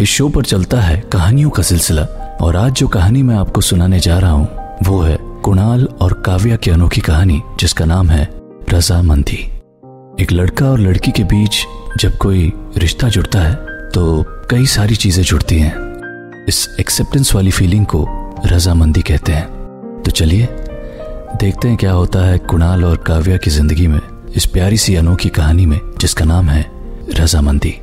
इस शो पर चलता है कहानियों का सिलसिला, और आज जो कहानी मैं आपको सुनाने जा रहा हूँ, वो है कुणाल और काव्या की अनोखी कहानी, जिसका नाम है रजामंदी एक लड़का और लड़की के बीच जब कोई रिश्ता जुड़ता है तो कई सारी चीज़ें जुड़ती हैं। इस एक्सेप्टेंस वाली फीलिंग को रजामंदी कहते हैं। तो चलिए, देखते हैं क्या होता है कुणाल और काव्या की ज़िंदगी में, इस प्यारी सी अनोखी कहानी में, जिसका नाम है रजामंदी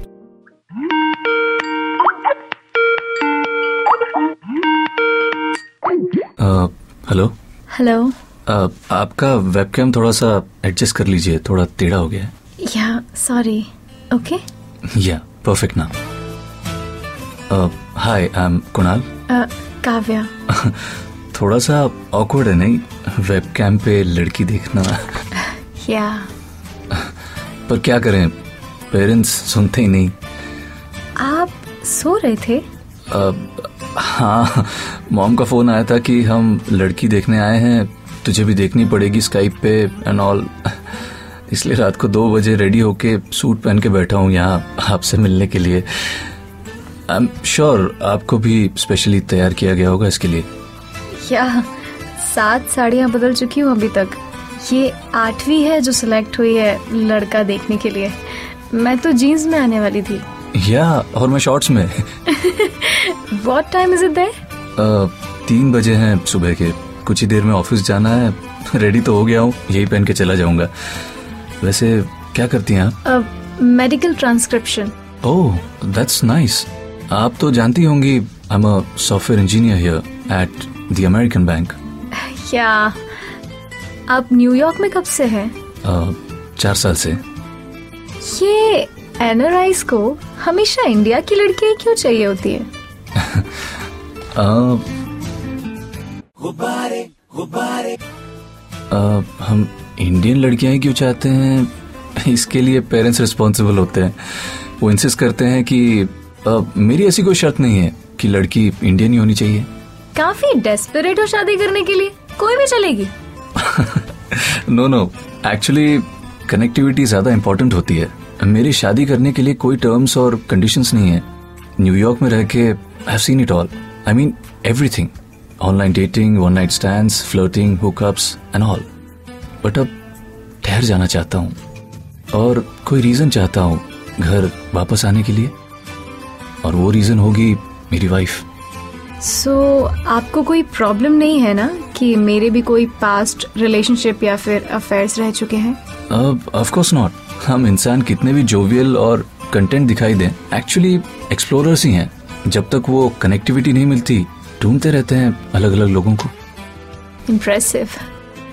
हेलो? हेलो। आपका वेबकैम थोड़ा सा एडजस्ट कर लीजिए थोड़ा टेढ़ा हो गया है। Yeah sorry okay yeah perfect now hi I am Kunal. Kavya. थोड़ा सा ऑकवर्ड है नहीं? वेबकैम पे लड़की देखना। या पर क्या करें? पेरेंट्स सुनते ही नहीं। आप सो रहे थे? uh, हाँ मॉम का फ़ोन आया था कि हम लड़की देखने आए हैं तुझे भी देखनी पड़ेगी स्काइप पे एंड ऑल इसलिए रात को दो बजे रेडी होके सूट पहन के बैठा हूँ यहाँ आपसे मिलने के लिए। आई एम श्योर आपको भी स्पेशली तैयार किया गया होगा इसके लिए। या सात साड़ियाँ बदल चुकी हूँ अभी तक। ये आठवीं है जो सिलेक्ट हुई है लड़का देखने के लिए। मैं तो जीन्स में आने वाली थी। या और मैं शॉर्ट्स में। What time is it there तीन बजे हैं सुबह के। कुछ ही देर में ऑफ़िस जाना है। रेडी तो हो गया हूँ। यही पहन के चला जाऊँगा। वैसे क्या करती हैं आप? Medical transcription oh that's nice आप तो जानती होंगी I am a software engineer here at the American bank क्या आप न्यूयॉर्क में कब से हैं? चार साल से। ये एनआरआईज को हमेशा इंडिया की लड़की क्यों चाहिए होती है? Uh, uh, हम इंडियन लड़कियाँ ही क्यों चाहते हैं? इसके लिए पेरेंट्स रिस्पॉन्सिबल होते हैं। वो इंसिस्ट करते हैं कि uh, मेरी ऐसी कोई शर्त नहीं है कि लड़की इंडियन ही होनी चाहिए। काफ़ी डेस्परेट हो शादी करने के लिए। कोई भी चलेगी। नो नो एक्चुअली कनेक्टिविटी ज़्यादा इम्पोर्टेंट होती है। मेरी शादी करने के लिए कोई टर्म्स और कंडीशंस नहीं है। न्यूयॉर्क में रह के I have seen it all I mean everything online dating one night stand flirting hookups and all but अब ठहर जाना चाहता हूँ। और कोई रीजन चाहता हूँ घर वापस आने के लिए? और वो रीजन होगी मेरी वाइफ सो so, आपको कोई प्रॉब्लम नहीं है ना कि मेरे भी कोई पास्ट रिलेशनशिप या फिर अफेयर्स रह चुके हैं? ऑफ़ कोर्स नॉट हम इंसान कितने भी जोवियल और कंटेंट दिखाई दें एक्चुअली एक्सप्लोरर्स ही हैं। जब तक वो कनेक्टिविटी नहीं मिलती ढूंढते रहते हैं अलग अलग लोगों को। इम्प्रेसिव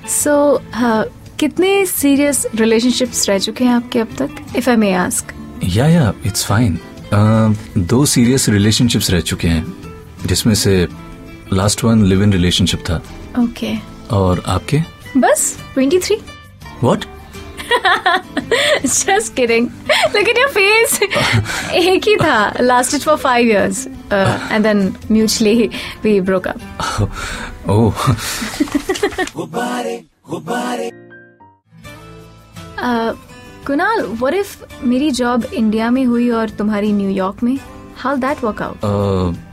सो so, uh, कितने सीरियस रिलेशनशिप्स रह चुके हैं आपके अब तक if I may ask yeah yeah it's fine दो सीरियस रिलेशनशिप्स रह चुके हैं जिसमें से last one live in relationship था। Okay okay. और आपके? बस 23 what Just kidding. Look at your face. एक ही था. Lasted for five years and then mutually we broke up oh Kunal what if मेरी जॉब इंडिया में हुई और तुम्हारी न्यूयॉर्क में? हाउ दैट वर्क आउट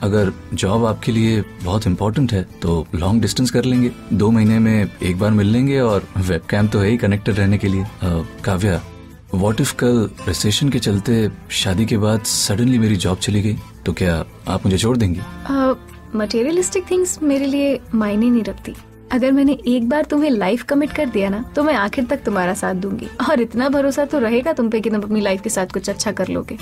अगर जॉब आपके लिए बहुत इम्पोर्टेंट है तो लॉन्ग डिस्टेंस कर लेंगे। दो महीने में एक बार मिल लेंगे और वेब कैम तो है ही कनेक्टेड रहने के लिए। Uh, काव्या वॉट इफ़ कल रिसेशन के चलते शादी के बाद सडनली मेरी जॉब चली गई? तो क्या आप मुझे छोड़ देंगी? मटेरियलिस्टिक uh, थिंग्स मेरे लिए मायने नहीं रखती। अगर मैंने एक बार तुम्हें लाइफ कमिट कर दिया ना तो मैं आखिर तक तुम्हारा साथ दूँगी। और इतना भरोसा तो रहेगा तुम पे कि तुम अपनी लाइफ के साथ कुछ अच्छा कर लोगे।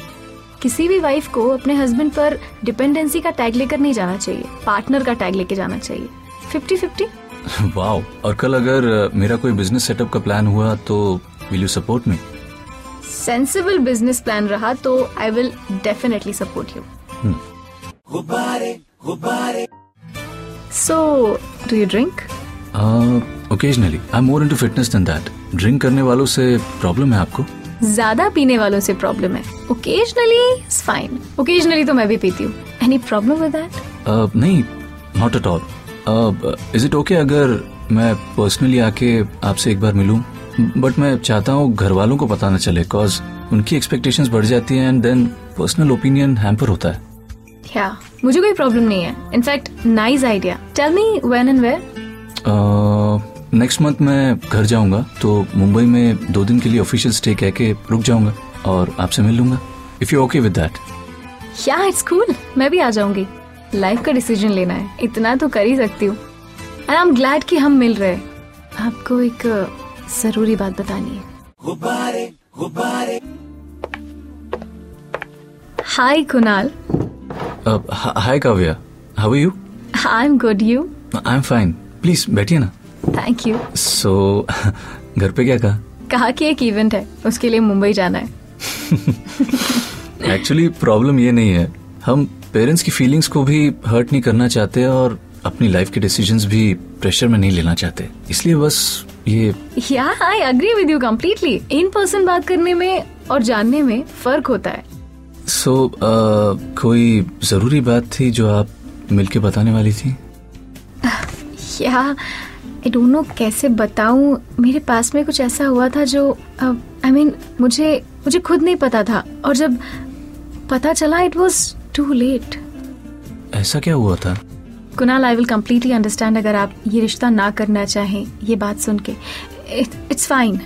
किसी भी वाइफ को अपने हस्बैंड पर डिपेंडेंसी का टैग लेकर नहीं जाना चाहिए। पार्टनर का टैग लेके जाना चाहिए। फिफ्टी फिफ्टी वाओ और कल अगर मेरा कोई बिज़नेस सेटअप का प्लान हुआ तो will you support me sensible business plan रहा तो I will definitely support you so do you drink occasionally I am more into fitness than that drink करने वालों से प्रॉब्लम है आपको? ज़्यादा पीने वालों से प्रॉब्लम है। ओकेजनली इट्स फाइन ओकेजनली तो मैं भी पीती हूँ। एनी प्रॉब्लम विद दैट नहीं not at all is it okay अगर मैं पर्सनली आके आपसे एक बार मिलूं? बट मैं चाहता हूँ घर वालों को पता न चले कॉज उनकी एक्सपेक्टेशंस बढ़ जाती हैं and then personal opinion hamper होता है। क्या मुझे कोई प्रॉब्लम नहीं है। In fact nice idea tell me when and where next month मैं घर जाऊँगा तो मुंबई में दो दिन के लिए ऑफिशियल स्टे कह के रुक जाऊँगा और आपसे मिल लूँगा। If you okay with that yeah it's cool मैं भी आ जाऊँगी। लाइफ का डिसीज़न लेना है। इतना तो कर ही सकती हूँ। एंड आई एम ग्लैड कि हम मिल रहे आपको एक uh, ज़रूरी बात बतानी है। गुबारे, गुबारे। Hi Kunal. Hi Kavya how are you I am good you I am fine please बैठिए ना। थैंक यू सो घर पे क्या कहा? कहा कि एक इवेंट है उसके लिए मुंबई जाना है। एक्चुअली प्रॉब्लम ये नहीं है। हम पेरेंट्स की फीलिंग्स को भी हर्ट नहीं करना चाहते और अपनी लाइफ के डिसीजंस भी प्रेशर में नहीं लेना चाहते। इसलिए बस ये yeah I agree with you completely in person बात करने में और जानने में फ़र्क होता है। सो so, uh, कोई ज़रूरी बात थी जो आप मिलके बताने वाली थी? या आई डोंट नो कैसे बताऊँ। मेरे पास में कुछ ऐसा हुआ था जो I uh, mean I mean, मुझे मुझे खुद नहीं पता था। और जब पता चला इट वॉज़ टू लेट ऐसा क्या हुआ था? Kunal I will completely understand अगर आप ये रिश्ता ना करना चाहें ये बात सुन के। इट्स फाइन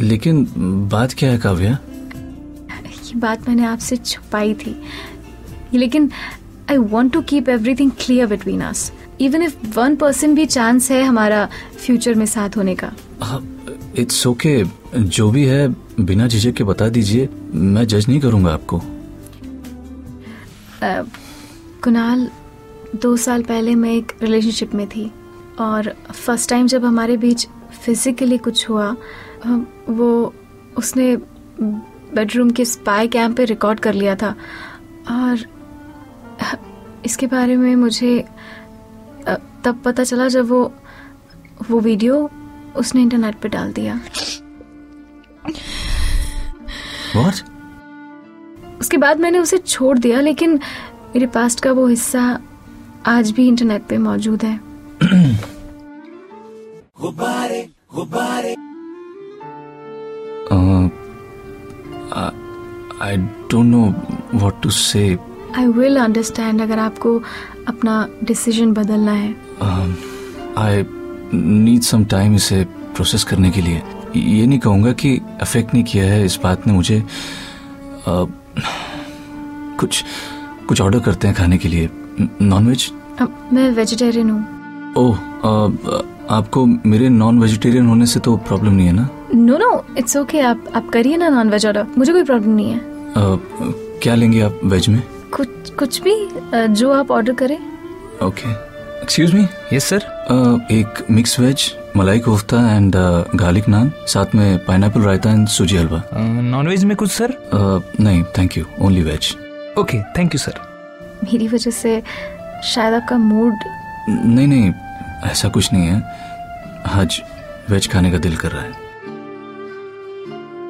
लेकिन बात क्या है काव्या? ये बात मैंने आपसे छुपाई थी। लेकिन I want to keep everything clear between us even if one percent भी चांस है हमारा फ्यूचर में साथ होने का। It's okay okay. जो भी है बिना झिझक के बता दीजिए। मैं जज नहीं करूँगा आपको। कुणाल दो साल पहले मैं एक रिलेशनशिप में थी और फ़र्स्ट टाइम जब हमारे बीच फिजिकली कुछ हुआ वो उसने बेडरूम के स्पाई कैम पे रिकॉर्ड कर लिया था। और इसके बारे में मुझे तब पता चला जब वो वो वीडियो उसने इंटरनेट पे डाल दिया। What? उसके बाद मैंने उसे छोड़ दिया लेकिन मेरे पास्ट का वो हिस्सा आज भी इंटरनेट पे मौजूद है। गुब्बारे गुब्बारे। I don't know what to say I will understand अगर आपको अपना डिसीज़न बदलना है। आई नीड सम टाइम इसे प्रोसेस करने के लिए। ये नहीं कहूँगा कि अफेक्ट नहीं किया है इस बात ने मुझे। आ, कुछ कुछ ऑर्डर करते हैं खाने के लिए। नॉन वेज मैं वेजिटेरियन हूँ। ओह आपको मेरे नॉन वेजिटेरियन होने से तो प्रॉब्लम नहीं है ना? नो नो इट्स ओके आप आप करिए ना नॉन वेज ऑर्डर मुझे कोई प्रॉब्लम नहीं है। आ, क्या लेंगे आप वेज में? कुछ कुछ भी जो आप ऑर्डर करें। Okay excuse me yes sir एक mix veg malai kofta and garlic नान साथ में पाइनएप्पल रायता एंड सूजी हलवा। नॉन वेज में कुछ सर uh, नहीं thank you only veg okay thank you sir मेरी वजह से शायद आपका मूड नहीं नहीं ऐसा कुछ नहीं है। आज वेज खाने का दिल कर रहा है।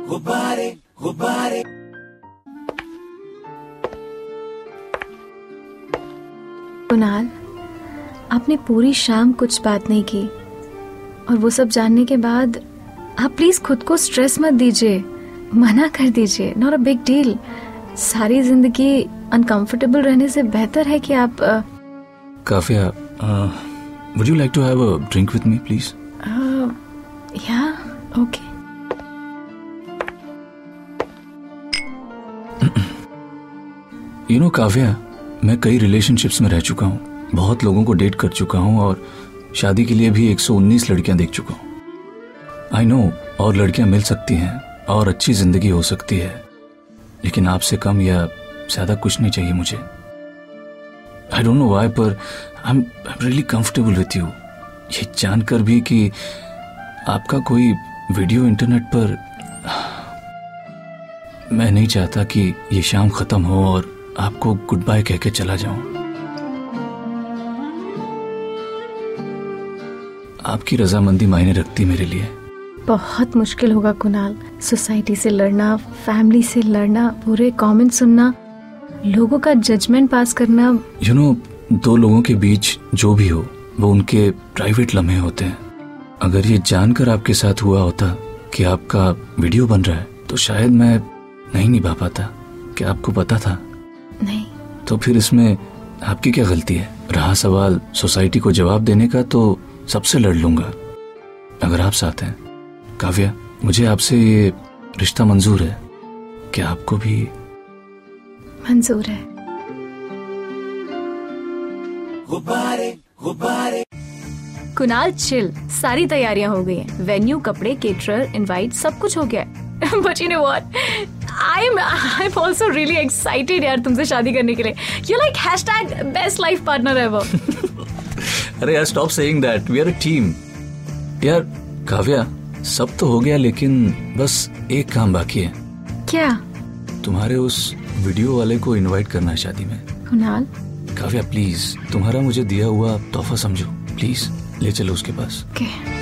गुब्बारे गुब्बारे। कुणाल आपने पूरी शाम कुछ बात नहीं की। और वो सब जानने के बाद आप प्लीज़ खुद को स्ट्रेस मत दीजिए मना कर दीजिए नॉट अ बिग डील सारी ज़िंदगी अनकंफर्टेबल रहने से बेहतर है कि आप काफिया would you like to have a drink with me please yeah okay you know Kavya मैं कई रिलेशनशिप्स में रह चुका हूँ। बहुत लोगों को डेट कर चुका हूँ और शादी के लिए भी 119 लड़कियाँ देख चुका हूँ। आई नो और लड़कियाँ मिल सकती हैं, और अच्छी ज़िंदगी हो सकती है। लेकिन आपसे कम या ज़्यादा कुछ नहीं चाहिए मुझे। आई डोंट नो वाई पर I am really comfortable with you ये जानकर भी कि आपका कोई वीडियो इंटरनेट पर, मैं नहीं चाहता कि ये शाम खत्म हो और आपको गुड बाय कह के चला जाऊँ। आपकी रजामंदी मायने रखती मेरे लिए। बहुत मुश्किल होगा कुणाल। सोसाइटी से लड़ना फैमिली से लड़ना पूरे कमेंट सुनना लोगों का जजमेंट पास करना। यू नो दो लोगों के बीच जो भी हो वो उनके प्राइवेट लम्हे होते हैं। अगर ये जानकर आपके साथ हुआ होता कि आपका वीडियो बन रहा है तो शायद मैं नहीं निभा पाता। क्या आपको पता था? नहीं। तो फिर इसमें आपकी क्या गलती है? रहा सवाल सोसाइटी को जवाब देने का तो सबसे लड़ लूँगा। अगर आप साथ हैं। काव्या मुझे आपसे ये रिश्ता मंजूर है। क्या आपको भी मंजूर है। कुणाल चिल सारी तैयारियाँ हो गई हैं। वेन्यू कपड़े केटरर इनवाइट सब कुछ हो गया है। But you know what I am I am also really excited यार तुमसे शादी करने के लिए। You like hashtag best life partner ever अरे यार stop saying that we are a team यार काव्या सब तो हो गया लेकिन बस एक काम बाकी है। क्या? तुम्हारे उस वीडियो वाले को इनवाइट करना है शादी में। कुणाल? काव्या प्लीज़ तुम्हारा मुझे दिया हुआ तोहफा समझो। प्लीज़ ले चलो उसके पास। ओके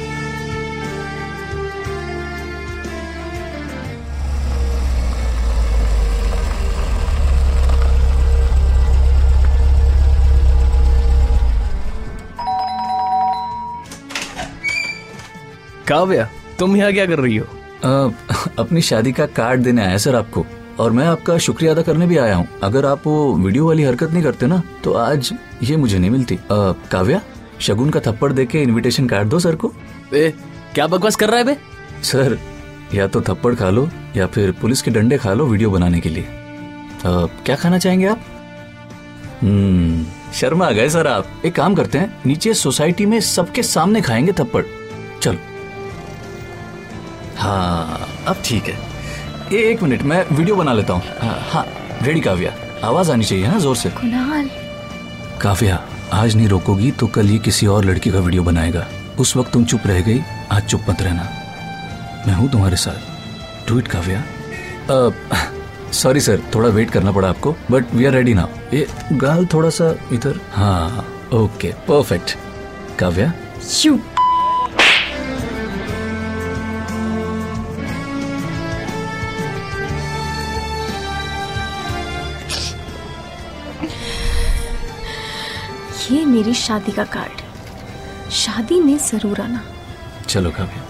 काव्या तुम यहाँ क्या कर रही हो? अ, अपनी शादी का कार्ड देने आया सर आपको और मैं आपका शुक्रिया अदा करने भी आया हूँ। अगर आप वो वीडियो वाली हरकत नहीं करते ना तो आज ये मुझे नहीं मिलती। अ, काव्या शगुन का थप्पड़ देके इनविटेशन कार्ड दो सर को। ए, क्या बकवास कर रहा है बे? सर या तो थप्पड़ खा लो या फिर पुलिस के डंडे खा लो वीडियो बनाने के लिए। अ, क्या खाना चाहेंगे आप? हम्म शर्मा गए सर आप। एक काम करते हैं नीचे सोसाइटी में सबके सामने खाएँगे थप्पड़। चलो। हाँ अब ठीक है। एक मिनट मैं वीडियो बना लेता हूँ। हाँ, हाँ रेडी काव्या आवाज़ आनी चाहिए ना ज़ोर से। कुणाल? काव्या आज नहीं रोकोगी तो कल ये किसी और लड़की का वीडियो बनाएगा। उस वक्त तुम चुप रह गई आज चुप मत रहना। मैं हूँ तुम्हारे साथ। ट्वीट काव्या। सॉरी सर थोड़ा वेट करना पड़ा आपको but we are ready now ये गाल थोड़ा सा इधर। हाँ ओके परफेक्ट काव्या? यू मेरी शादी का कार्ड। शादी में ज़रूर आना। चलो Kavya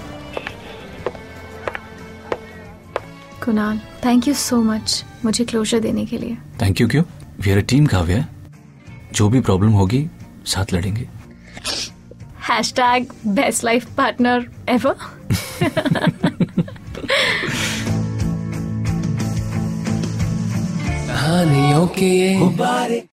Kunal thank you so much मुझे क्लोजर देने के लिए। थैंक यू क्यों? We are a team Kavya. जो भी प्रॉब्लम होगी साथ लड़ेंगे। Hashtag best life partner ever कहानियों के